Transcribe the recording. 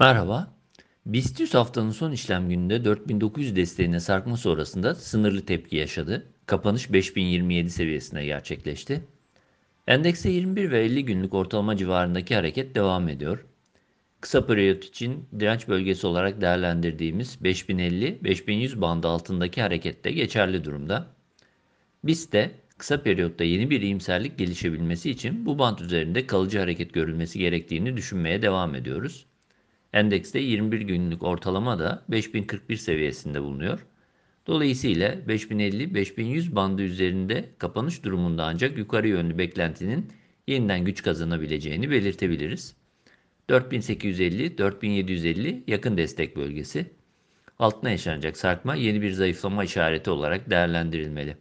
Merhaba. BIST 100 haftanın son işlem gününde 4900 desteğine sarkma sonrasında sınırlı tepki yaşadı. Kapanış 5027 seviyesine gerçekleşti. Endekste 21 ve 50 günlük ortalama civarındaki hareket devam ediyor. Kısa periyot için direnç bölgesi olarak değerlendirdiğimiz 5050-5100 bandı altındaki hareket de geçerli durumda. BIST de kısa periyotta yeni bir iyimserlik gelişebilmesi için bu band üzerinde kalıcı hareket görülmesi gerektiğini düşünmeye devam ediyoruz. Endekste 21 günlük ortalama da 5041 seviyesinde bulunuyor. Dolayısıyla 5050-5100 bandı üzerinde kapanış durumunda ancak yukarı yönlü beklentinin yeniden güç kazanabileceğini belirtebiliriz. 4850-4750 yakın destek bölgesi. Altına yaşanacak sarkma yeni bir zayıflama işareti olarak değerlendirilmeli.